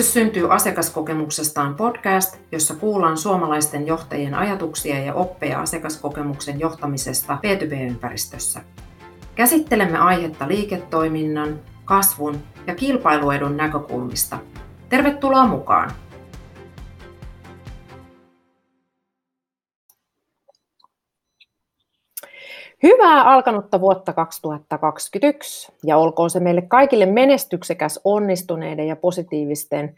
Menestys syntyy asiakaskokemuksestaan podcast, jossa kuullaan suomalaisten johtajien ajatuksia ja oppeja asiakaskokemuksen johtamisesta B2B-ympäristössä. Käsittelemme aihetta liiketoiminnan, kasvun ja kilpailuedun näkökulmista. Tervetuloa mukaan! Hyvää alkanutta vuotta 2021 ja olkoon se meille kaikille menestyksekäs, onnistuneiden ja positiivisten,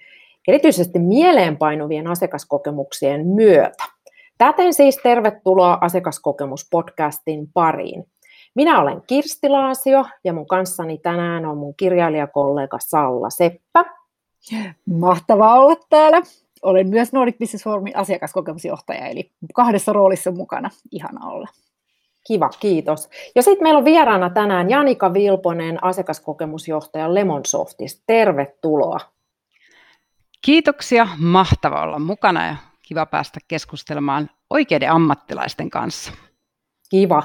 erityisesti mieleenpainuvien asiakaskokemuksien myötä. Täten siis tervetuloa asiakaskokemuspodcastin pariin. Minä olen Kirsti Laasio ja mun kanssani tänään on mun kirjailijakollega Salla Seppä. Mahtavaa olla täällä. Olen myös Nordic Business Forumin asiakaskokemusjohtaja, eli kahdessa roolissa mukana. Ihana olla. Kiva, kiitos. Ja sitten meillä on vieraana tänään Janika Vilponen, asiakaskokemusjohtaja Lemonsoftista. Tervetuloa. Kiitoksia, mahtava olla mukana ja kiva päästä keskustelemaan oikeiden ammattilaisten kanssa. Kiva.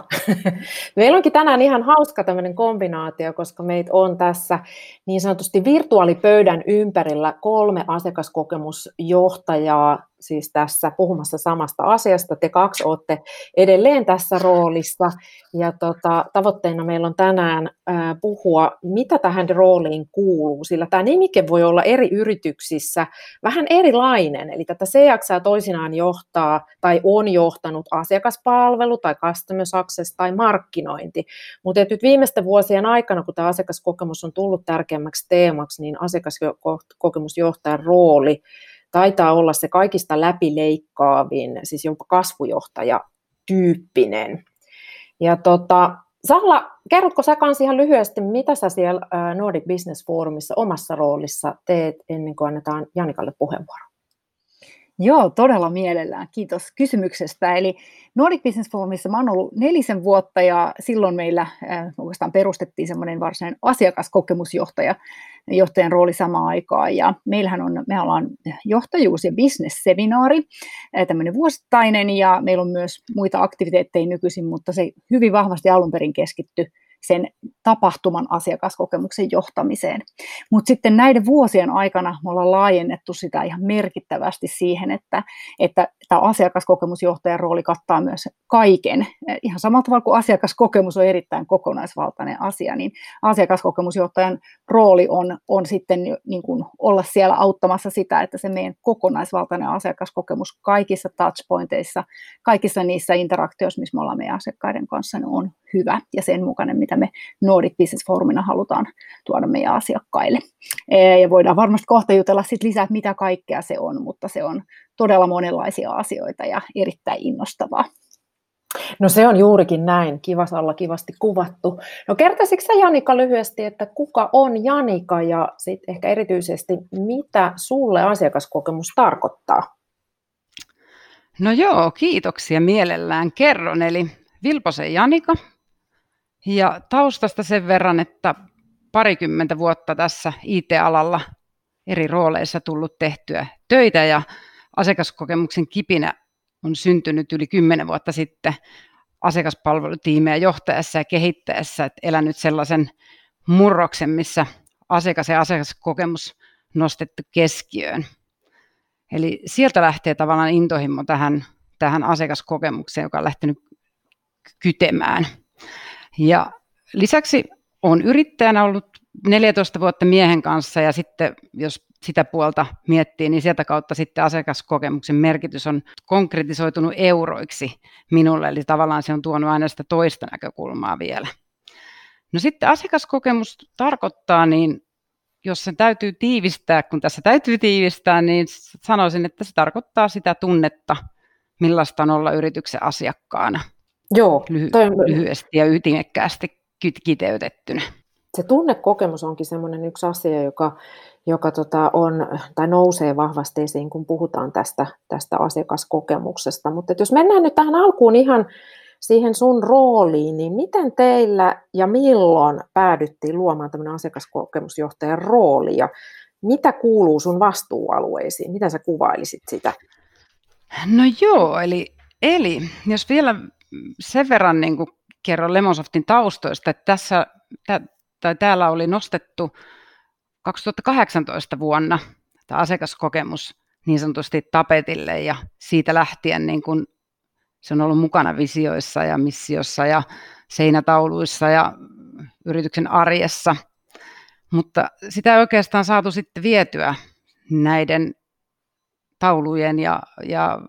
Meillä onkin tänään ihan hauska tämmöinen kombinaatio, koska meitä on tässä niin sanotusti virtuaalipöydän ympärillä kolme asiakaskokemusjohtajaa siis tässä puhumassa samasta asiasta. Te kaksi olette edelleen tässä roolissa. Ja tota, tavoitteena meillä on tänään ää, puhua, mitä tähän rooliin kuuluu, sillä tämä nimike voi olla eri yrityksissä vähän erilainen, eli tätä CX toisinaan johtaa tai on johtanut asiakaspalvelu tai customer success tai markkinointi, mutta nyt viimeisten vuosien aikana, kun tämä asiakaskokemus on tullut tärkeämmäksi teemaksi, niin asiakaskokemusjohtajan rooli taitaa olla se kaikista läpileikkaavin, siis jopa kasvujohtaja tyyppinen. Ja tota, Salla, kerrotko sä kanssa ihan lyhyesti, mitä sä siellä Nordic Business Forumissa omassa roolissa teet ennen kuin annetaan Janikalle puheenvuoro? Joo, todella mielellään. Kiitos kysymyksestä. Eli Nordic Business Forumissa mä oon ollut nelisen vuotta ja silloin meillä äh, oikeastaan perustettiin semmoinen varsinainen asiakaskokemusjohtaja, johtajan rooli samaan aikaan. Ja meillähän on, me ollaan johtajuus- ja business-seminaari, äh, tämmöinen vuosittainen, ja meillä on myös muita aktiviteetteja nykyisin, mutta se hyvin vahvasti alun perin keskittyi sen tapahtuman asiakaskokemuksen johtamiseen. Mutta sitten näiden vuosien aikana me ollaan laajennettu sitä ihan merkittävästi siihen, että, että tämä asiakaskokemusjohtajan rooli kattaa myös kaiken. Ihan samalla tavalla kuin asiakaskokemus on erittäin kokonaisvaltainen asia, niin asiakaskokemusjohtajan rooli on, on sitten niin kuin olla siellä auttamassa sitä, että se meidän kokonaisvaltainen asiakaskokemus kaikissa touchpointeissa, kaikissa niissä interaktioissa, missä me ollaan meidän asiakkaiden kanssa, niin on hyvä ja sen mukainen, mitä me Nordic Business Forumina halutaan tuoda meidän asiakkaille. Ja voidaan varmasti kohta jutella sit lisää, että mitä kaikkea se on, mutta se on todella monenlaisia asioita ja erittäin innostavaa. No se on juurikin näin, kivasalla kivasti kuvattu. No kertaisitko sä Janika lyhyesti, että kuka on Janika ja sitten ehkä erityisesti mitä sulle asiakaskokemus tarkoittaa? No joo, kiitoksia mielellään kerron. Eli Vilposen Janika, ja taustasta sen verran, että parikymmentä vuotta tässä IT-alalla eri rooleissa tullut tehtyä töitä ja asiakaskokemuksen kipinä on syntynyt yli kymmenen vuotta sitten asiakaspalvelutiimejä johtajassa ja kehittäessä, että elänyt sellaisen murroksen, missä asiakas ja asiakaskokemus nostettu keskiöön. Eli sieltä lähtee tavallaan intohimo tähän, tähän asiakaskokemukseen, joka on lähtenyt kytemään. Ja lisäksi olen yrittäjänä ollut 14 vuotta miehen kanssa ja sitten jos sitä puolta miettii, niin sieltä kautta sitten asiakaskokemuksen merkitys on konkretisoitunut euroiksi minulle, eli tavallaan se on tuonut aina sitä toista näkökulmaa vielä. No sitten asiakaskokemus tarkoittaa, niin jos se täytyy tiivistää, kun tässä täytyy tiivistää, niin sanoisin, että se tarkoittaa sitä tunnetta, millaista on olla yrityksen asiakkaana – Joo, lyhy- toi... lyhyesti ja ytimekkäästi kiteytettynä. Se tunnekokemus onkin semmoinen yksi asia, joka, joka tota on, tai nousee vahvasti esiin, kun puhutaan tästä, tästä asiakaskokemuksesta. Mutta jos mennään nyt tähän alkuun ihan siihen sun rooliin, niin miten teillä ja milloin päädyttiin luomaan tämmöinen asiakaskokemusjohtajan rooli ja mitä kuuluu sun vastuualueisiin? Mitä sä kuvailisit sitä? No joo, eli, eli jos vielä sen verran niin kuin kerron Lemonsoftin taustoista, että tässä, tä, tai täällä oli nostettu 2018 vuonna tämä asiakaskokemus niin sanotusti tapetille ja siitä lähtien niin kun se on ollut mukana visioissa ja missiossa ja seinätauluissa ja yrityksen arjessa, mutta sitä ei oikeastaan saatu sitten vietyä näiden taulujen ja, ja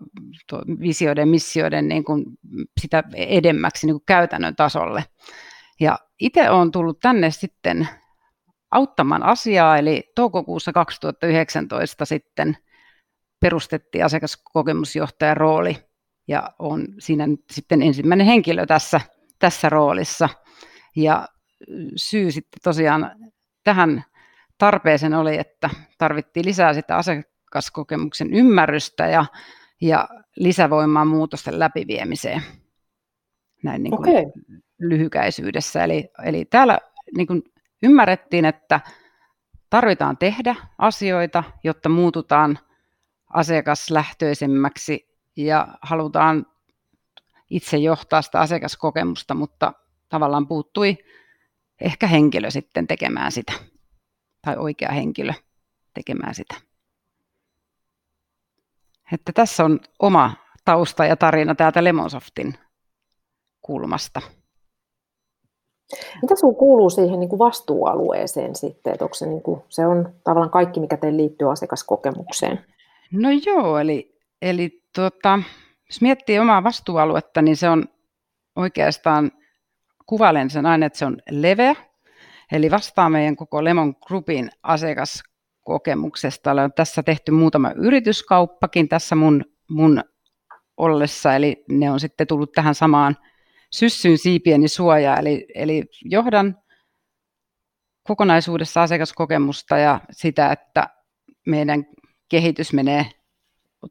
visioiden, missioiden niin kuin sitä edemmäksi niin kuin käytännön tasolle. Ja itse olen tullut tänne sitten auttamaan asiaa, eli toukokuussa 2019 sitten perustettiin asiakaskokemusjohtajan rooli ja on siinä nyt sitten ensimmäinen henkilö tässä, tässä roolissa. Ja syy sitten tosiaan tähän tarpeeseen oli, että tarvittiin lisää sitä asiakaskokemuksen ymmärrystä ja, ja lisävoimaa muutosten läpiviemiseen näin niin kuin okay. lyhykäisyydessä. Eli, eli täällä niin kuin ymmärrettiin, että tarvitaan tehdä asioita, jotta muututaan asiakaslähtöisemmäksi ja halutaan itse johtaa sitä asiakaskokemusta, mutta tavallaan puuttui ehkä henkilö sitten tekemään sitä, tai oikea henkilö tekemään sitä. Että tässä on oma tausta ja tarina täältä Lemonsoftin kulmasta. Mitä sinulla kuuluu siihen niin kuin vastuualueeseen sitten, että onko se, niin kuin, se on tavallaan kaikki, mikä teille liittyy asiakaskokemukseen? No joo, eli, eli tuota, jos miettii omaa vastuualuetta, niin se on oikeastaan, kuvailen sen aina, että se on leveä, eli vastaa meidän koko Lemon Groupin asiakaskokemuksesta. On tässä tehty muutama yrityskauppakin tässä mun, mun ollessa, eli ne on sitten tullut tähän samaan syssyyn siipieni suojaa, eli, eli johdan kokonaisuudessa asiakaskokemusta ja sitä, että meidän kehitys menee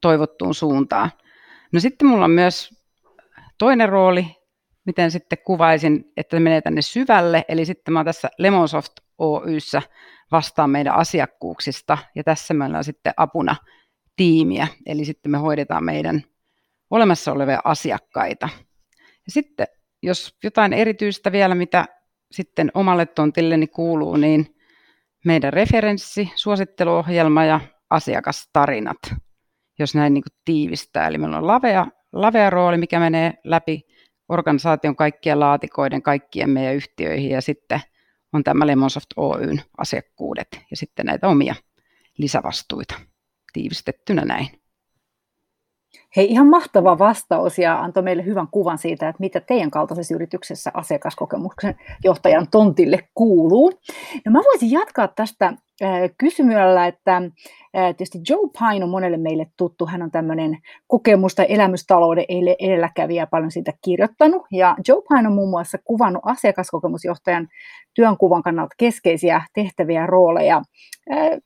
toivottuun suuntaan. No sitten mulla on myös toinen rooli, miten sitten kuvaisin, että menee tänne syvälle, eli sitten mä oon tässä Lemonsoft Oyssä vastaan meidän asiakkuuksista, ja tässä meillä on sitten apuna tiimiä, eli sitten me hoidetaan meidän olemassa olevia asiakkaita. Ja sitten jos jotain erityistä vielä, mitä sitten omalle tontilleni kuuluu, niin meidän referenssi, suositteluohjelma ja asiakastarinat, jos näin niin tiivistää. Eli meillä on lavea, lavea rooli, mikä menee läpi organisaation kaikkien laatikoiden, kaikkien meidän yhtiöihin ja sitten on tämä Lemonsoft Oyn asiakkuudet ja sitten näitä omia lisävastuita tiivistettynä näin. Hei, ihan mahtava vastaus ja antoi meille hyvän kuvan siitä, että mitä teidän kaltaisessa yrityksessä asiakaskokemuksen johtajan tontille kuuluu. No mä voisin jatkaa tästä kysymällä, että tietysti Joe Pine on monelle meille tuttu. Hän on tämmöinen kokemusta elämystalouden edelläkävijä paljon siitä kirjoittanut. Ja Joe Pine on muun muassa kuvannut asiakaskokemusjohtajan työnkuvan kannalta keskeisiä tehtäviä ja rooleja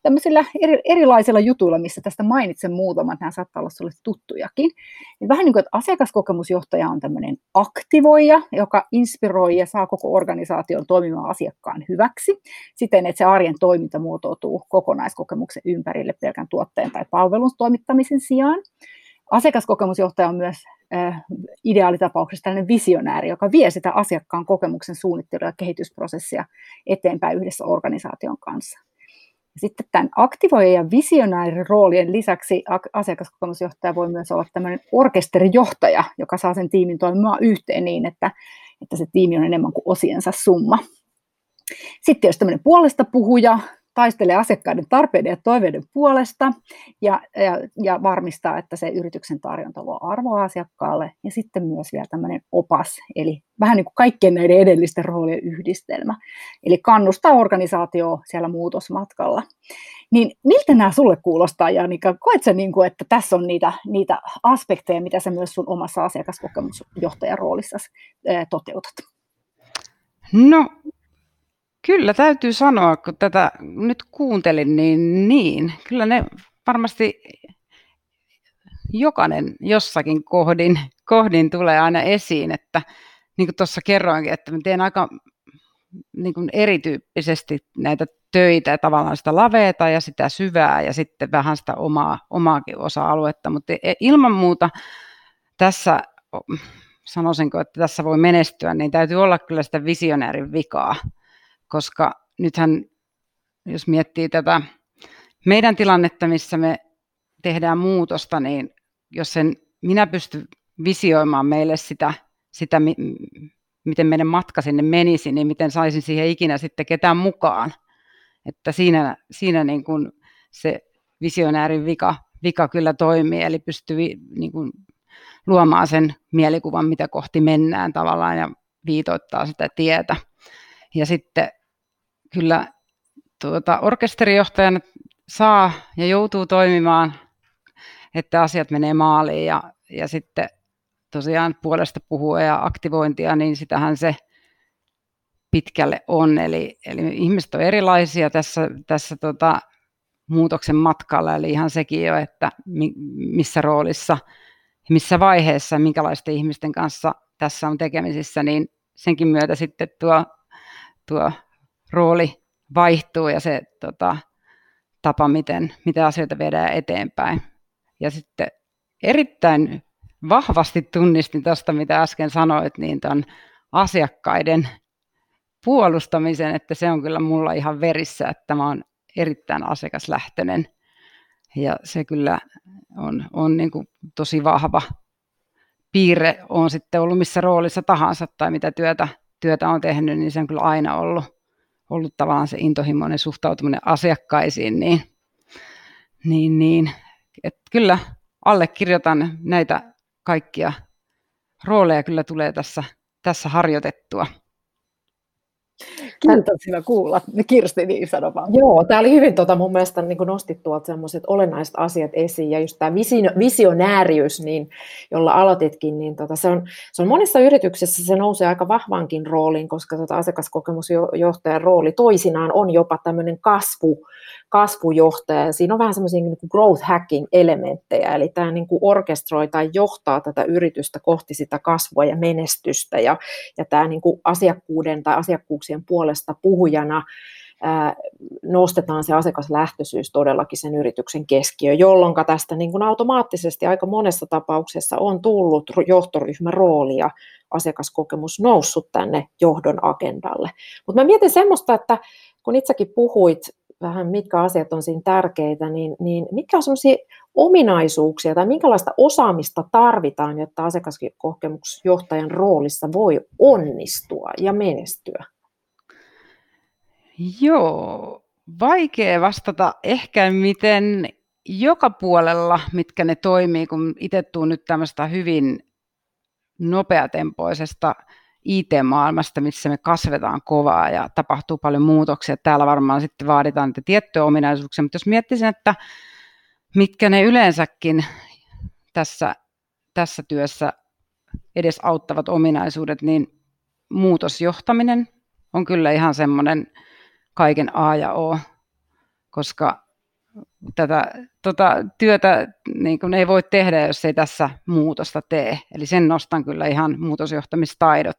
tämmöisillä erilaisilla jutuilla, missä tästä mainitsen muutaman, nämä saattaa olla sinulle tuttujakin. Niin vähän niin kuin, että asiakaskokemusjohtaja on tämmöinen aktivoija, joka inspiroi ja saa koko organisaation toimimaan asiakkaan hyväksi, siten että se arjen toiminta muotoutuu kokonaiskokemuksen ympärille pelkän tuotteen tai palvelun toimittamisen sijaan. Asiakaskokemusjohtaja on myös äh, ideaalitapauksessa tällainen visionääri, joka vie sitä asiakkaan kokemuksen suunnittelua ja kehitysprosessia eteenpäin yhdessä organisaation kanssa. Sitten tämän aktivoijan ja visionäärin roolien lisäksi asiakaskokemusjohtaja voi myös olla tämmöinen orkesterijohtaja, joka saa sen tiimin toimimaan yhteen niin, että, että se tiimi on enemmän kuin osiensa summa. Sitten jos tämmöinen puolesta puhuja, taistelee asiakkaiden tarpeiden ja toiveiden puolesta ja, ja, ja varmistaa, että se yrityksen tarjonta luo arvoa asiakkaalle. Ja sitten myös vielä tämmöinen opas, eli vähän niin kuin kaikkien näiden edellisten roolien yhdistelmä. Eli kannustaa organisaatio siellä muutosmatkalla. Niin miltä nämä sulle kuulostaa, Janika? Koet sä, niin kuin, että tässä on niitä, niitä aspekteja, mitä sä myös sun omassa asiakaskokemusjohtajan roolissa toteutat? No Kyllä täytyy sanoa, kun tätä nyt kuuntelin, niin niin. Kyllä ne varmasti jokainen jossakin kohdin, kohdin tulee aina esiin, että niin kuin tuossa kerroinkin, että mä teen aika niin kuin erityyppisesti näitä töitä, tavallaan sitä laveeta ja sitä syvää ja sitten vähän sitä omaa, omaakin osa-aluetta, mutta e, ilman muuta tässä sanoisinko, että tässä voi menestyä, niin täytyy olla kyllä sitä visionäärin vikaa koska nythän, jos miettii tätä meidän tilannetta, missä me tehdään muutosta, niin jos sen minä pystyn visioimaan meille sitä, sitä miten meidän matka sinne menisi, niin miten saisin siihen ikinä sitten ketään mukaan. Että siinä, siinä niin kuin se visionäärin vika, vika kyllä toimii, eli pystyy niin kuin luomaan sen mielikuvan, mitä kohti mennään tavallaan ja viitoittaa sitä tietä. Ja sitten kyllä tuota, orkesterijohtajana saa ja joutuu toimimaan, että asiat menee maaliin ja, ja sitten tosiaan puolesta puhua ja aktivointia, niin sitähän se pitkälle on. Eli, eli ihmiset on erilaisia tässä, tässä tota, muutoksen matkalla, eli ihan sekin jo, että mi, missä roolissa, missä vaiheessa, minkälaisten ihmisten kanssa tässä on tekemisissä, niin senkin myötä sitten tuo, tuo rooli vaihtuu ja se tota, tapa, miten, miten asioita viedään eteenpäin. Ja sitten erittäin vahvasti tunnistin tuosta, mitä äsken sanoit, niin tuon asiakkaiden puolustamisen, että se on kyllä mulla ihan verissä, että mä oon erittäin asiakaslähtöinen. Ja se kyllä on, on niin kuin tosi vahva piirre, on sitten ollut missä roolissa tahansa tai mitä työtä, työtä on tehnyt, niin se on kyllä aina ollut, ollut tavallaan se intohimoinen suhtautuminen asiakkaisiin, niin, niin, niin että kyllä allekirjoitan näitä kaikkia rooleja kyllä tulee tässä, tässä harjoitettua. Kiitos hyvä kuulla. Kirsti, niin sano vaan. Joo, tämä oli hyvin tota, mun mielestä niin nostit tuolta sellaiset olennaiset asiat esiin, ja just tämä visionääriys, niin, jolla aloititkin, niin tota, se, on, se on monissa yrityksissä se nousee aika vahvankin rooliin, koska tota, asiakaskokemusjohtajan rooli toisinaan on jopa tämmöinen kasvu, kasvujohtaja. Siinä on vähän semmoisia niin growth hacking elementtejä, eli tämä niin kuin orkestroi tai johtaa tätä yritystä kohti sitä kasvua ja menestystä, ja, ja tämä niin kuin asiakkuuden tai asiakkuuksien puolesta puhujana nostetaan se asiakaslähtöisyys todellakin sen yrityksen keskiö, jolloin tästä niin kuin automaattisesti aika monessa tapauksessa on tullut johtoryhmän rooli ja asiakaskokemus noussut tänne johdon agendalle. Mutta mä mietin semmoista, että kun itsekin puhuit vähän mitkä asiat on siinä tärkeitä, niin, niin mitkä on sellaisia ominaisuuksia tai minkälaista osaamista tarvitaan, jotta asiakaskokemusjohtajan roolissa voi onnistua ja menestyä? Joo, vaikea vastata ehkä miten joka puolella, mitkä ne toimii, kun itse tuun nyt tämmöistä hyvin nopeatempoisesta IT-maailmasta, missä me kasvetaan kovaa ja tapahtuu paljon muutoksia. Täällä varmaan sitten vaaditaan niitä tiettyjä ominaisuuksia, mutta jos miettisin, että mitkä ne yleensäkin tässä, tässä työssä edes auttavat ominaisuudet, niin muutosjohtaminen on kyllä ihan semmoinen kaiken A ja O, koska tätä tota, työtä niin kuin ei voi tehdä, jos ei tässä muutosta tee. Eli sen nostan kyllä ihan muutosjohtamistaidot.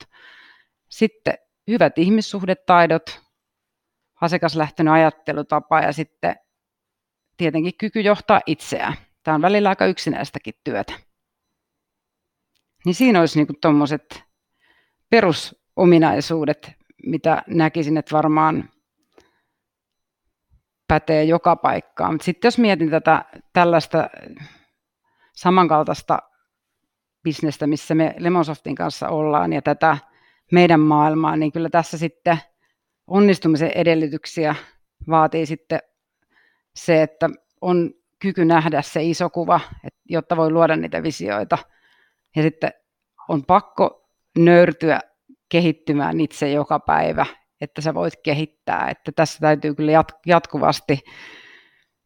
Sitten hyvät ihmissuhdetaidot, asiakaslähtöinen ajattelutapa ja sitten tietenkin kyky johtaa itseään. Tämä on välillä aika yksinäistäkin työtä. Niin siinä olisi niin tuommoiset perusominaisuudet, mitä näkisin, että varmaan pätee joka paikkaan. Mutta sitten jos mietin tätä tällaista samankaltaista bisnestä, missä me Lemonsoftin kanssa ollaan ja tätä meidän maailmaa, niin kyllä tässä sitten onnistumisen edellytyksiä vaatii sitten se, että on kyky nähdä se iso kuva, jotta voi luoda niitä visioita. Ja sitten on pakko nöyrtyä kehittymään itse joka päivä että sä voit kehittää. Että tässä täytyy kyllä jatkuvasti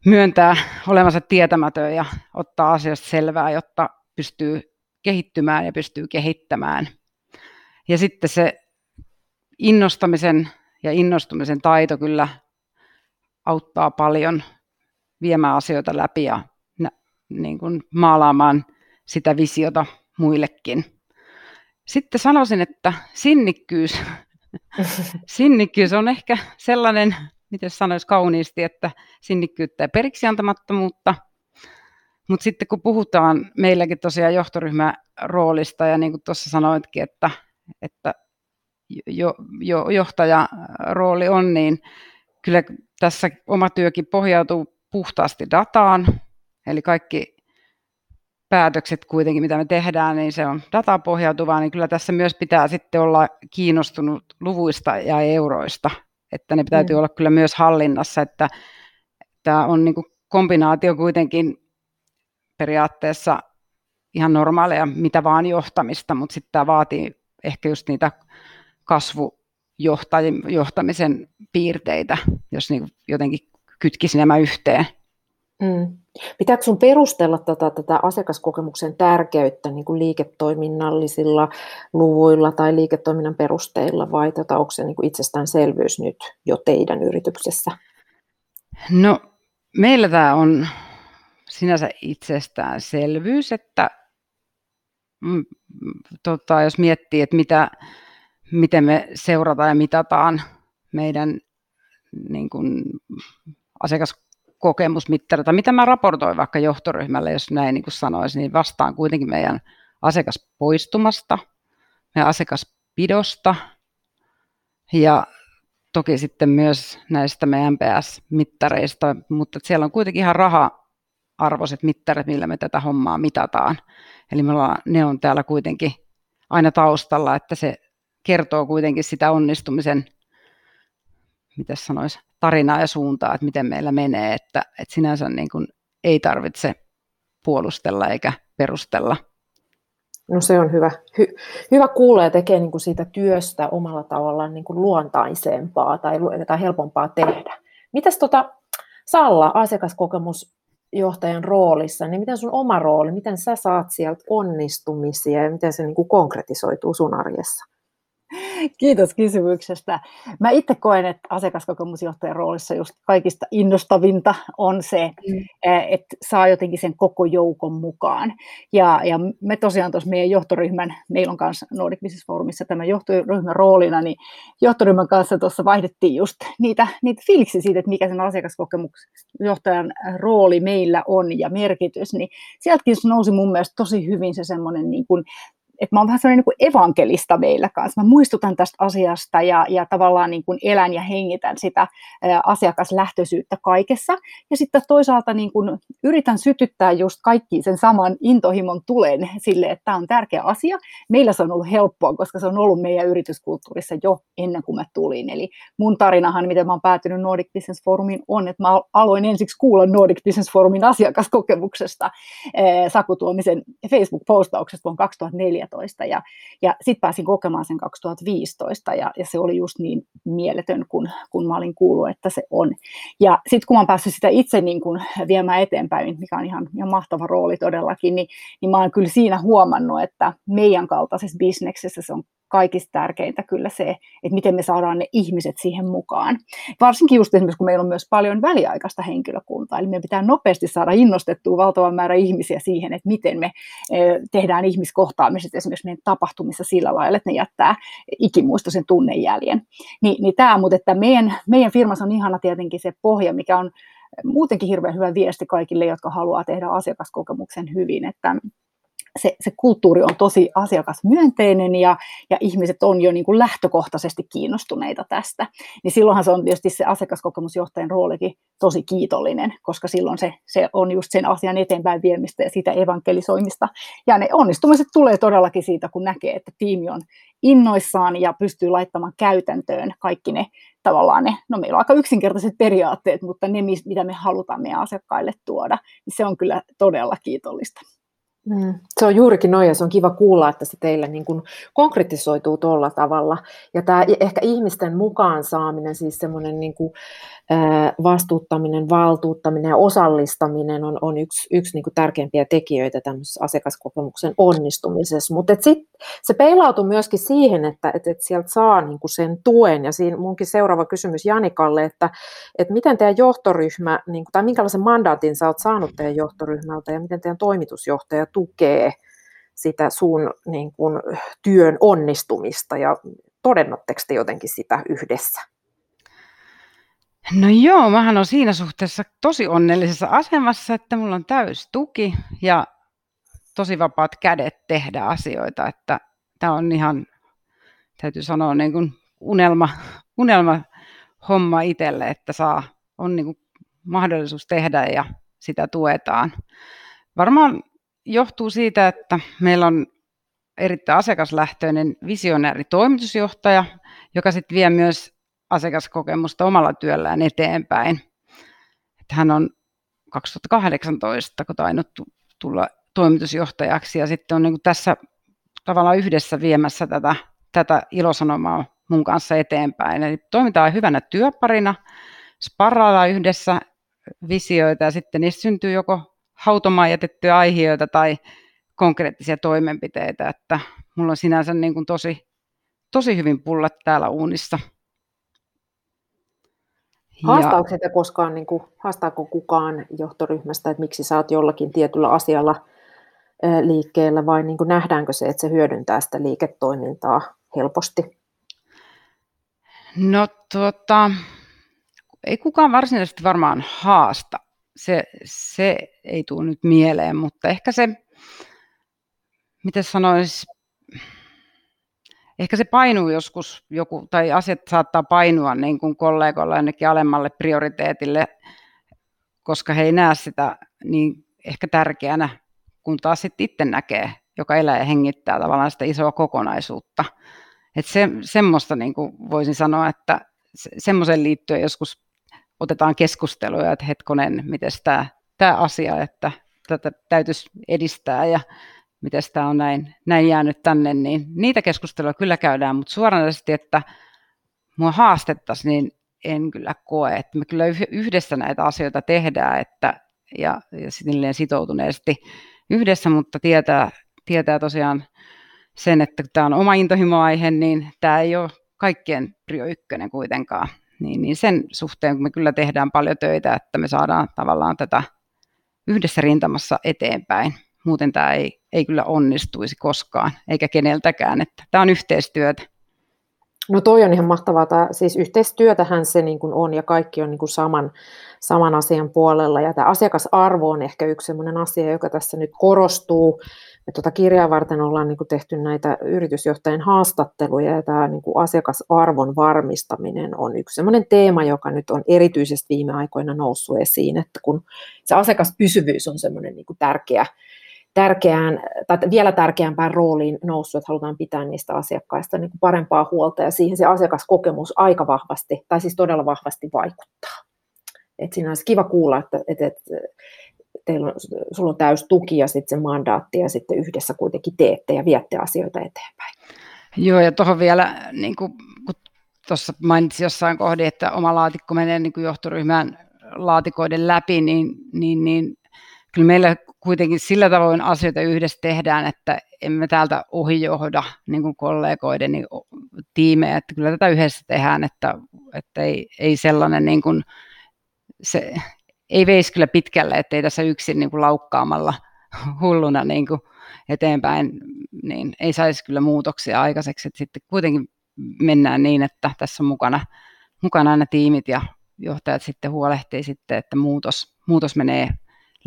myöntää olevansa tietämätön ja ottaa asioista selvää, jotta pystyy kehittymään ja pystyy kehittämään. Ja sitten se innostamisen ja innostumisen taito kyllä auttaa paljon viemään asioita läpi ja niin kuin maalaamaan sitä visiota muillekin. Sitten sanoisin, että sinnikkyys Sinnikkyys on ehkä sellainen, miten sanoisi kauniisti, että sinnikkyyttä ja periksi antamattomuutta. Mutta sitten kun puhutaan meilläkin tosiaan johtoryhmän roolista ja niin kuin tuossa sanoitkin, että, että jo, jo, johtajan rooli on, niin kyllä tässä oma työkin pohjautuu puhtaasti dataan, eli kaikki päätökset kuitenkin, mitä me tehdään, niin se on datapohjautuvaa, niin kyllä tässä myös pitää sitten olla kiinnostunut luvuista ja euroista, että ne täytyy mm. olla kyllä myös hallinnassa, että tämä on niin kombinaatio kuitenkin periaatteessa ihan normaaleja mitä vaan johtamista, mutta sitten tämä vaatii ehkä just niitä kasvujohtamisen piirteitä, jos niin jotenkin kytkisi nämä yhteen. Mm. Pitääkö sun perustella tätä, tätä asiakaskokemuksen tärkeyttä niin kuin liiketoiminnallisilla luvuilla tai liiketoiminnan perusteilla vai tota, onko se niin kuin itsestäänselvyys nyt jo teidän yrityksessä? No meillä tämä on sinänsä itsestäänselvyys, että mm, tota, jos miettii, että mitä, miten me seurataan ja mitataan meidän niin kuin, asiakaskokemusmittari, tai mitä mä raportoin vaikka johtoryhmälle, jos näin niin kuin sanoisin, niin vastaan kuitenkin meidän asiakaspoistumasta, meidän asiakaspidosta ja toki sitten myös näistä meidän MPS-mittareista, mutta siellä on kuitenkin ihan raha-arvoiset mittarit, millä me tätä hommaa mitataan. Eli me ollaan, ne on täällä kuitenkin aina taustalla, että se kertoo kuitenkin sitä onnistumisen, mitä sanoisi, tarinaa ja suuntaa, että miten meillä menee, että, että sinänsä niin kuin ei tarvitse puolustella eikä perustella. No se on hyvä, hy, hyvä kuulla ja tekee niin kuin siitä työstä omalla tavallaan niin kuin luontaisempaa tai, tai helpompaa tehdä. Mitäs tota, Salla, asiakaskokemusjohtajan roolissa, niin miten sun oma rooli, miten sä saat sieltä onnistumisia ja miten se niin kuin konkretisoituu sun arjessa? Kiitos kysymyksestä. Mä itse koen, että asiakaskokemusjohtajan roolissa just kaikista innostavinta on se, mm. Että saa jotenkin sen koko joukon mukaan. Ja, ja me tosiaan tuossa meidän johtoryhmän, meillä on kanssa Nordic Business Forumissa tämä johtoryhmän roolina, niin johtoryhmän kanssa tuossa vaihdettiin just niitä, niitä fiiliksi siitä, että mikä sen asiakaskokemusjohtajan rooli meillä on ja merkitys, niin sieltäkin nousi mun mielestä tosi hyvin se semmoinen niin kuin että mä oon vähän sellainen niin evankelista meillä kanssa. Mä muistutan tästä asiasta ja, ja tavallaan niin kuin elän ja hengitän sitä asiakaslähtöisyyttä kaikessa. Ja sitten toisaalta niin kuin yritän sytyttää just kaikki sen saman intohimon tulen sille, että tämä on tärkeä asia. Meillä se on ollut helppoa, koska se on ollut meidän yrityskulttuurissa jo ennen kuin mä tulin. Eli mun tarinahan, miten mä oon päätynyt Nordic Business Forumiin, on, että mä aloin ensiksi kuulla Nordic Business Forumin asiakaskokemuksesta Saku Tuomisen Facebook-postauksesta vuonna 2004 2014 ja, ja sitten pääsin kokemaan sen 2015 ja, ja se oli just niin mieletön, kun, kun mä olin kuullut, että se on. Ja sitten kun mä oon päässyt sitä itse niin kun viemään eteenpäin, mikä on ihan, ihan mahtava rooli todellakin, niin, niin mä oon kyllä siinä huomannut, että meidän kaltaisessa bisneksessä se on kaikista tärkeintä kyllä se, että miten me saadaan ne ihmiset siihen mukaan. Varsinkin just esimerkiksi, kun meillä on myös paljon väliaikaista henkilökuntaa, eli meidän pitää nopeasti saada innostettua valtavan määrä ihmisiä siihen, että miten me eh, tehdään ihmiskohtaamiset esimerkiksi meidän tapahtumissa sillä lailla, että ne jättää ikimuistoisen tunnejäljen. Ni, niin tämä, mutta että meidän, meidän firmassa on ihana tietenkin se pohja, mikä on muutenkin hirveän hyvä viesti kaikille, jotka haluaa tehdä asiakaskokemuksen hyvin, että se, se kulttuuri on tosi asiakasmyönteinen ja, ja ihmiset on jo niin kuin lähtökohtaisesti kiinnostuneita tästä, niin silloinhan se on tietysti se asiakaskokemusjohtajan roolikin tosi kiitollinen, koska silloin se, se on just sen asian eteenpäin viemistä ja sitä evankelisoimista. Ja ne onnistumiset tulee todellakin siitä, kun näkee, että tiimi on innoissaan ja pystyy laittamaan käytäntöön kaikki ne tavallaan ne, no meillä on aika yksinkertaiset periaatteet, mutta ne, mitä me halutaan meidän asiakkaille tuoda, niin se on kyllä todella kiitollista. Mm, se on juurikin noin ja se on kiva kuulla, että se teille niin kuin konkretisoituu tuolla tavalla. Ja tämä ehkä ihmisten mukaan saaminen, siis semmoinen niin kuin, vastuuttaminen, valtuuttaminen ja osallistaminen on, on yksi, yksi niin kuin tärkeimpiä tekijöitä tämmöisessä asiakaskokemuksen onnistumisessa. Mutta se peilautuu myöskin siihen, että et, et sieltä saa niin kuin sen tuen. Ja siinä munkin seuraava kysymys Janikalle, että et miten teidän johtoryhmä, niin kuin, tai minkälaisen mandaatin sä oot saanut teidän johtoryhmältä ja miten teidän toimitusjohtaja tukee sitä sun niin kuin, työn onnistumista ja todennatteko te jotenkin sitä yhdessä? No joo, mähän on siinä suhteessa tosi onnellisessa asemassa, että mulla on täys tuki ja tosi vapaat kädet tehdä asioita, että tämä on ihan, täytyy sanoa, niin kuin unelma, unelma homma itselle, että saa, on niin kuin mahdollisuus tehdä ja sitä tuetaan. Varmaan johtuu siitä, että meillä on erittäin asiakaslähtöinen visionääri toimitusjohtaja, joka sitten vie myös asiakaskokemusta omalla työllään eteenpäin. Että hän on 2018 kun tainnut tulla toimitusjohtajaksi ja sitten on niin tässä tavallaan yhdessä viemässä tätä, tätä ilosanomaa mun kanssa eteenpäin. Eli toimitaan hyvänä työparina, sparraillaan yhdessä visioita ja sitten niistä syntyy joko hautomaan jätettyjä aiheita tai konkreettisia toimenpiteitä, että mulla on sinänsä niin kuin tosi, tosi hyvin pullat täällä uunissa. Haastaako sitä koskaan, niin kuin, haastaako kukaan johtoryhmästä, että miksi oot jollakin tietyllä asialla liikkeellä vai niin kuin nähdäänkö se, että se hyödyntää sitä liiketoimintaa helposti? No tuota, ei kukaan varsinaisesti varmaan haasta. Se, se ei tule nyt mieleen, mutta ehkä se, miten sanoisi, ehkä se painuu joskus joku, tai asiat saattaa painua niin kuin kollegoilla jonnekin alemmalle prioriteetille, koska he ei näe sitä niin ehkä tärkeänä, kun taas sitten itse näkee, joka elää ja hengittää tavallaan sitä isoa kokonaisuutta. Että se, semmoista niin kuin voisin sanoa, että se, semmoisen liittyen joskus otetaan keskusteluja, että hetkonen, miten tämä, asia, että tätä täytyisi edistää ja miten tämä on näin, näin jäänyt tänne, niin niitä keskusteluja kyllä käydään, mutta suoranaisesti, että mua haastettaisiin, niin en kyllä koe, että me kyllä yhdessä näitä asioita tehdään että, ja, ja sitoutuneesti yhdessä, mutta tietää, tietää tosiaan sen, että kun tämä on oma intohimoaihe, niin tämä ei ole kaikkien prio ykkönen kuitenkaan. Niin, niin sen suhteen me kyllä tehdään paljon töitä, että me saadaan tavallaan tätä yhdessä rintamassa eteenpäin. Muuten tämä ei, ei kyllä onnistuisi koskaan, eikä keneltäkään. Että tämä on yhteistyötä. No toi on ihan mahtavaa. Tämä, siis yhteistyötähän se niin kuin on ja kaikki on niin kuin saman, saman asian puolella. Ja tämä asiakasarvo on ehkä yksi sellainen asia, joka tässä nyt korostuu. Me tuota kirjaa varten ollaan niin kuin tehty näitä yritysjohtajien haastatteluja ja tämä niin kuin asiakasarvon varmistaminen on yksi sellainen teema, joka nyt on erityisesti viime aikoina noussut esiin, että kun se asiakaspysyvyys on sellainen niin kuin tärkeä, tärkeään, tai vielä tärkeämpään rooliin noussut, että halutaan pitää niistä asiakkaista niin kuin parempaa huolta ja siihen se asiakaskokemus aika vahvasti, tai siis todella vahvasti vaikuttaa. Et siinä olisi kiva kuulla, että, että, että teillä on, sulla on täys tuki ja sitten se mandaatti ja sitten yhdessä kuitenkin teette ja viette asioita eteenpäin. Joo, ja tuohon vielä, niin kuin, kun tuossa mainitsin jossain kohdin, että oma laatikko menee niin kuin johtoryhmän laatikoiden läpi, niin, niin, niin kyllä meillä kuitenkin sillä tavoin asioita yhdessä tehdään, että emme täältä ohijohda niin kuin kollegoiden niin tiimejä, että kyllä tätä yhdessä tehdään, että, että ei, ei sellainen niin kuin, se ei veisi kyllä pitkälle, ettei tässä yksin niin kuin laukkaamalla hulluna niin kuin eteenpäin, niin ei saisi kyllä muutoksia aikaiseksi, että sitten kuitenkin mennään niin, että tässä on mukana, mukana aina tiimit ja johtajat sitten huolehtii sitten, että muutos, muutos menee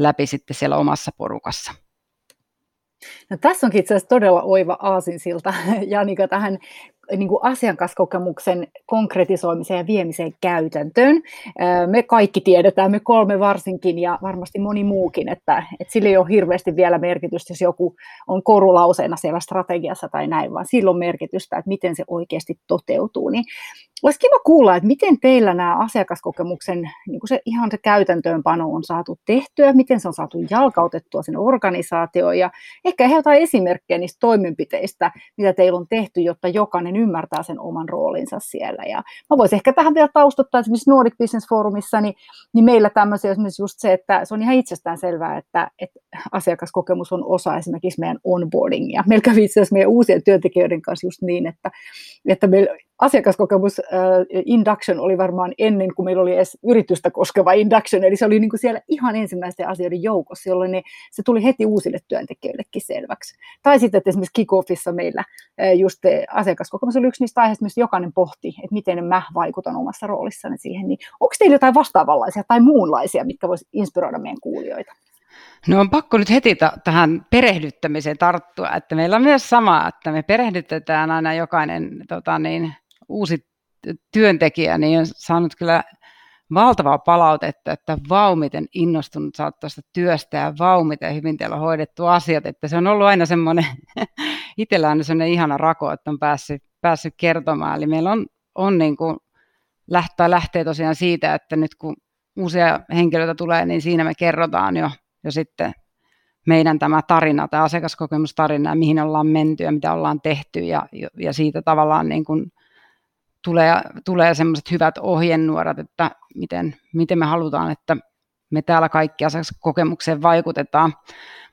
läpi sitten siellä omassa porukassa. No, tässä onkin itse asiassa todella oiva aasinsilta, Janika, tähän niin kuin asiakaskokemuksen konkretisoimiseen ja viemiseen käytäntöön. Me kaikki tiedetään, me kolme varsinkin ja varmasti moni muukin, että, että sillä ei ole hirveästi vielä merkitystä, jos joku on korulauseena siellä strategiassa tai näin, vaan sillä on merkitystä, että miten se oikeasti toteutuu. Niin olisi kiva kuulla, että miten teillä nämä asiakaskokemuksen, niin kuin se, ihan se käytäntöönpano on saatu tehtyä, miten se on saatu jalkautettua sen organisaatioon ja ehkä jotain esimerkkejä niistä toimenpiteistä, mitä teillä on tehty, jotta jokainen ymmärtää sen oman roolinsa siellä. Ja mä voisin ehkä tähän vielä taustottaa, esimerkiksi Nordic Business Forumissa, niin, niin meillä tämmöisiä esimerkiksi just se, että se on ihan itsestään selvää, että, että asiakaskokemus on osa esimerkiksi meidän onboardingia. Meillä kävi itse asiassa meidän uusien työntekijöiden kanssa just niin, että, että meillä asiakaskokemus äh, induction oli varmaan ennen kuin meillä oli edes yritystä koskeva induction, eli se oli niin kuin siellä ihan ensimmäisten asioiden joukossa, jolloin ne, se tuli heti uusille työntekijöillekin selväksi. Tai sitten, että esimerkiksi kickoffissa meillä äh, just asiakaskokemus oli yksi niistä aiheista, missä jokainen pohti, että miten mä vaikutan omassa roolissani siihen, niin onko teillä jotain vastaavanlaisia tai muunlaisia, mitkä voisi inspiroida meidän kuulijoita? No on pakko nyt heti t- tähän perehdyttämiseen tarttua, että meillä on myös sama, että me perehdytetään aina jokainen tota niin, uusi työntekijä, niin on saanut kyllä valtavaa palautetta, että vau, miten innostunut sä oot tuosta työstä ja vau, miten hyvin teillä on hoidettu asiat, että se on ollut aina semmoinen, itsellä on semmoinen ihana rako, että on päässyt, päässyt kertomaan, eli meillä on, on niin kuin, lähtee, lähtee tosiaan siitä, että nyt kun uusia henkilöitä tulee, niin siinä me kerrotaan jo, jo sitten meidän tämä tarina, tämä asiakaskokemustarina, mihin ollaan menty ja mitä ollaan tehty ja, ja siitä tavallaan niin kuin tulee, tulee semmoiset hyvät ohjenuorat, että miten, miten me halutaan, että me täällä kaikki asiakaskokemukseen vaikutetaan.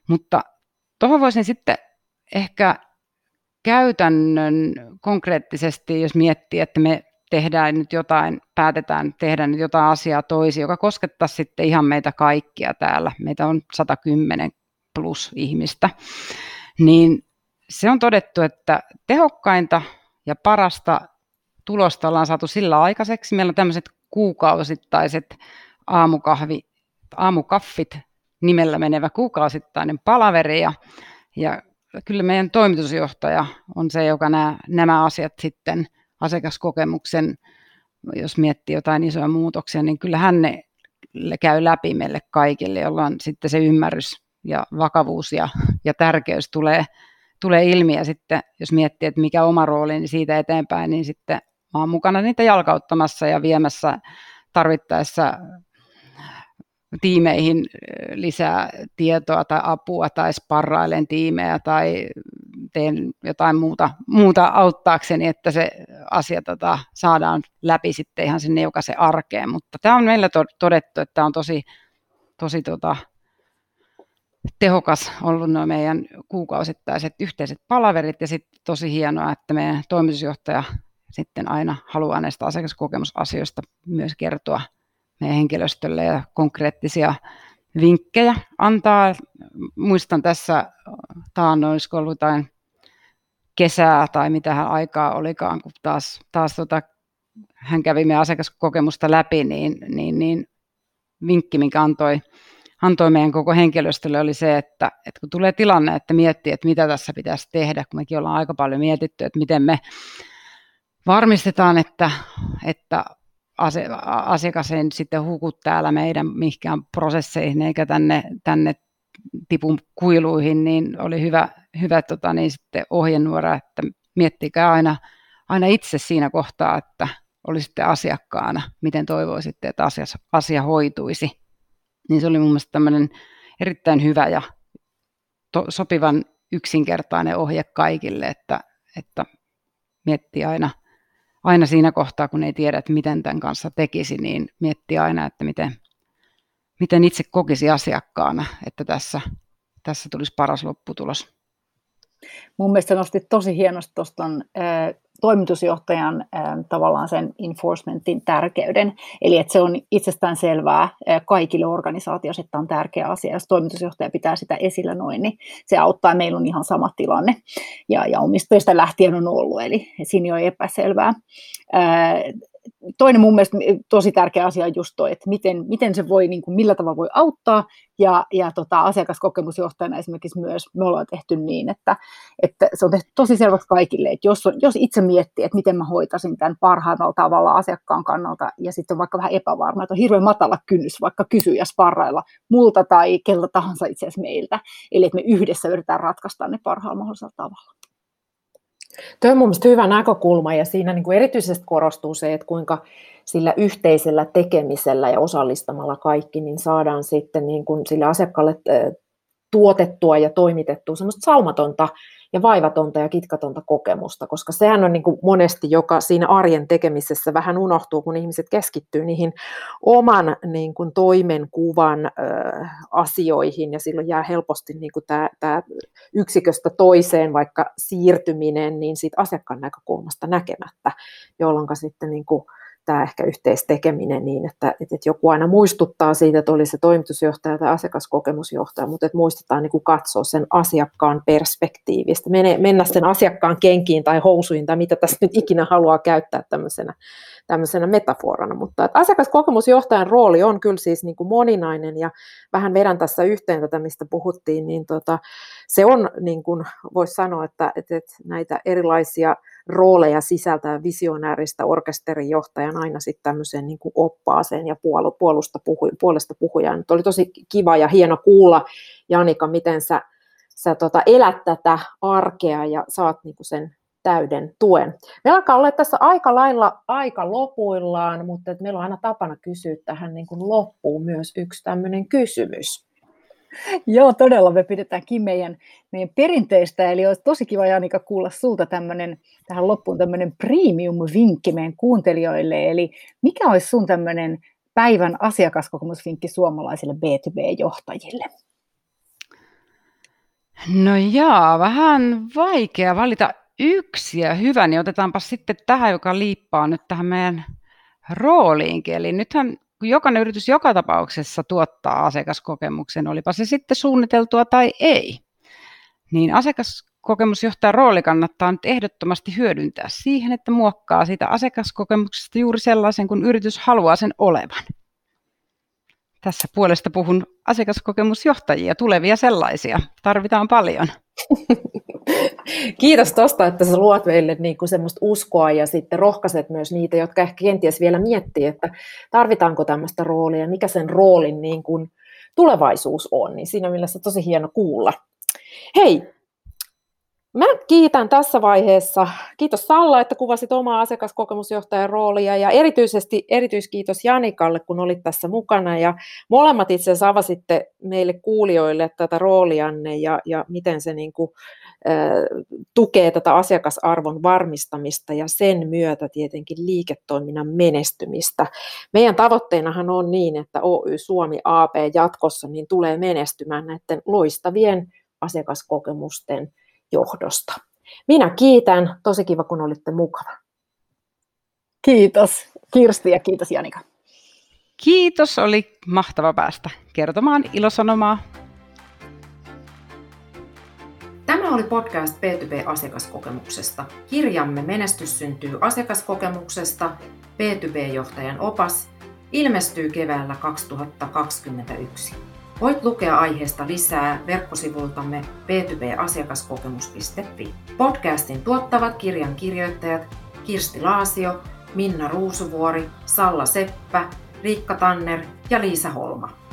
Mutta tuohon voisin sitten ehkä käytännön konkreettisesti, jos miettii, että me tehdään nyt jotain, päätetään tehdä nyt jotain asiaa toisin, joka koskettaa sitten ihan meitä kaikkia täällä. Meitä on 110 plus ihmistä. Niin se on todettu, että tehokkainta ja parasta tulosta ollaan saatu sillä aikaiseksi. Meillä on tämmöiset kuukausittaiset aamukahvi, aamukaffit nimellä menevä kuukausittainen palaveri ja, ja kyllä meidän toimitusjohtaja on se, joka nämä, nämä asiat sitten asiakaskokemuksen, jos miettii jotain isoja muutoksia, niin kyllä hän ne käy läpi meille kaikille, jolloin sitten se ymmärrys ja vakavuus ja, ja tärkeys tulee, tulee ilmi. Ja sitten jos miettii, että mikä oma rooli, niin siitä eteenpäin, niin sitten mä oon mukana niitä jalkauttamassa ja viemässä tarvittaessa tiimeihin lisää tietoa tai apua tai sparrailen tiimejä tai teen jotain muuta, muuta auttaakseni, että se asia tota, saadaan läpi sitten ihan sinne jokaisen arkeen. Mutta tämä on meillä todettu, että tämä on tosi, tosi tota, tehokas ollut nuo meidän kuukausittaiset yhteiset palaverit ja sitten tosi hienoa, että meidän toimitusjohtaja sitten aina haluaa näistä asiakaskokemusasioista myös kertoa meidän henkilöstölle ja konkreettisia vinkkejä antaa. Muistan tässä taannoin, olisiko ollut jotain kesää tai mitä aikaa olikaan, kun taas, taas tota, hän kävi meidän asiakaskokemusta läpi, niin, niin, niin vinkki, minkä antoi, antoi meidän koko henkilöstölle oli se, että, että kun tulee tilanne, että miettii, että mitä tässä pitäisi tehdä, kun mekin ollaan aika paljon mietitty, että miten me varmistetaan, että, että asiakas ei sitten huku täällä meidän mihinkään prosesseihin eikä tänne, tänne tipun kuiluihin, niin oli hyvä, hyvä tota, niin sitten ohjenuora, että miettikää aina, aina itse siinä kohtaa, että olisitte asiakkaana, miten toivoisitte, että asia, asia hoituisi. Niin se oli mun mielestä tämmöinen erittäin hyvä ja to, sopivan yksinkertainen ohje kaikille, että, että miettii aina – aina siinä kohtaa, kun ei tiedä, että miten tämän kanssa tekisi, niin miettii aina, että miten, miten itse kokisi asiakkaana, että tässä, tässä tulisi paras lopputulos. Mun mielestä nostit tosi hienosti tuosta toimitusjohtajan tavallaan sen enforcementin tärkeyden. Eli että se on itsestään selvää kaikille organisaatioille, että on tärkeä asia. Jos toimitusjohtaja pitää sitä esillä noin, niin se auttaa. Meillä on ihan sama tilanne. Ja, ja omistajista lähtien on ollut, eli siinä ei ole epäselvää toinen mun mielestä tosi tärkeä asia on just toi, että miten, miten se voi, niin kuin, millä tavalla voi auttaa, ja, ja tota, asiakaskokemusjohtajana esimerkiksi myös me ollaan tehty niin, että, että se on tehty tosi selväksi kaikille, että jos, on, jos itse miettii, että miten mä hoitasin tämän parhaalla tavalla asiakkaan kannalta, ja sitten on vaikka vähän epävarma, että on hirveän matala kynnys vaikka kysyä sparrailla multa tai kelta tahansa itse asiassa meiltä, eli että me yhdessä yritetään ratkaista ne parhaalla mahdollisella tavalla. Tuo on mielestäni hyvä näkökulma ja siinä niin kuin erityisesti korostuu se, että kuinka sillä yhteisellä tekemisellä ja osallistamalla kaikki, niin saadaan sitten niin kuin sille asiakkaalle tuotettua ja toimitettua semmoista saumatonta ja vaivatonta ja kitkatonta kokemusta, koska sehän on niin kuin monesti, joka siinä arjen tekemisessä vähän unohtuu, kun ihmiset keskittyy niihin oman niin kuin toimenkuvan ö, asioihin, ja silloin jää helposti niin kuin tämä, tämä yksiköstä toiseen vaikka siirtyminen, niin siitä asiakkaan näkökulmasta näkemättä, jolloin sitten niin kuin tämä ehkä yhteistekeminen niin, että, että joku aina muistuttaa siitä, että oli se toimitusjohtaja tai asiakaskokemusjohtaja, mutta että muistetaan niin kuin katsoa sen asiakkaan perspektiivistä, mennä sen asiakkaan kenkiin tai housuihin tai mitä tässä nyt ikinä haluaa käyttää tämmöisenä, tämmöisenä metaforana, mutta että asiakaskokemusjohtajan rooli on kyllä siis niin kuin moninainen ja vähän vedän tässä yhteen tätä, mistä puhuttiin, niin tota, se on niin kuin voisi sanoa, että, että, että näitä erilaisia rooleja sisältää visionääristä orkesterijohtajan aina sitten tämmöiseen niin kuin oppaaseen ja puolusta puhu, puolesta puhujaan. Nyt oli tosi kiva ja hieno kuulla, Janika, miten sä, sä tota, elät tätä arkea ja saat niin kuin sen täyden tuen. Meillä alkaa olla tässä aika lailla aika lopuillaan, mutta meillä on aina tapana kysyä tähän niin kuin loppuun myös yksi tämmöinen kysymys. Joo, todella me pidetäänkin meidän, meidän perinteistä, eli olisi tosi kiva Janika kuulla sulta tämmöinen, tähän loppuun tämmöinen premium-vinkki meidän kuuntelijoille, eli mikä olisi sun tämmöinen päivän asiakaskokemusvinkki suomalaisille B2B-johtajille? No jaa, vähän vaikea valita yksi ja hyvä, niin otetaanpa sitten tähän, joka liippaa nyt tähän meidän rooliinkin. Eli nythän jokainen yritys joka tapauksessa tuottaa asiakaskokemuksen, olipa se sitten suunniteltua tai ei, niin asiakaskokemusjohtajan rooli kannattaa nyt ehdottomasti hyödyntää siihen, että muokkaa sitä asiakaskokemuksesta juuri sellaisen, kun yritys haluaa sen olevan. Tässä puolesta puhun asiakaskokemusjohtajia, tulevia sellaisia. Tarvitaan paljon. Kiitos tuosta, että sä luot meille niin kuin semmoista uskoa ja sitten rohkaiset myös niitä, jotka ehkä kenties vielä miettii, että tarvitaanko tämmöistä roolia, mikä sen roolin niin kuin tulevaisuus on. Niin siinä mielessä tosi hieno kuulla. Hei, Mä kiitän tässä vaiheessa. Kiitos Salla, että kuvasit omaa asiakaskokemusjohtajan roolia ja erityisesti erityiskiitos Janikalle, kun olit tässä mukana. Ja molemmat itse asiassa avasitte meille kuulijoille tätä roolianne ja, ja miten se niin kuin, äh, tukee tätä asiakasarvon varmistamista ja sen myötä tietenkin liiketoiminnan menestymistä. Meidän tavoitteenahan on niin, että Oy Suomi AP jatkossa niin tulee menestymään näiden loistavien asiakaskokemusten johdosta. Minä kiitän, tosi kiva kun olitte mukana. Kiitos Kirsti ja kiitos Janika. Kiitos, oli mahtava päästä kertomaan ilosanomaa. Tämä oli podcast B2B-asiakaskokemuksesta. Kirjamme Menestys syntyy asiakaskokemuksesta, B2B-johtajan opas, ilmestyy keväällä 2021. Voit lukea aiheesta lisää verkkosivultamme b2b-asiakaskokemus.fi. Podcastin tuottavat kirjan kirjoittajat Kirsti Laasio, Minna Ruusuvuori, Salla Seppä, Riikka Tanner ja Liisa Holma.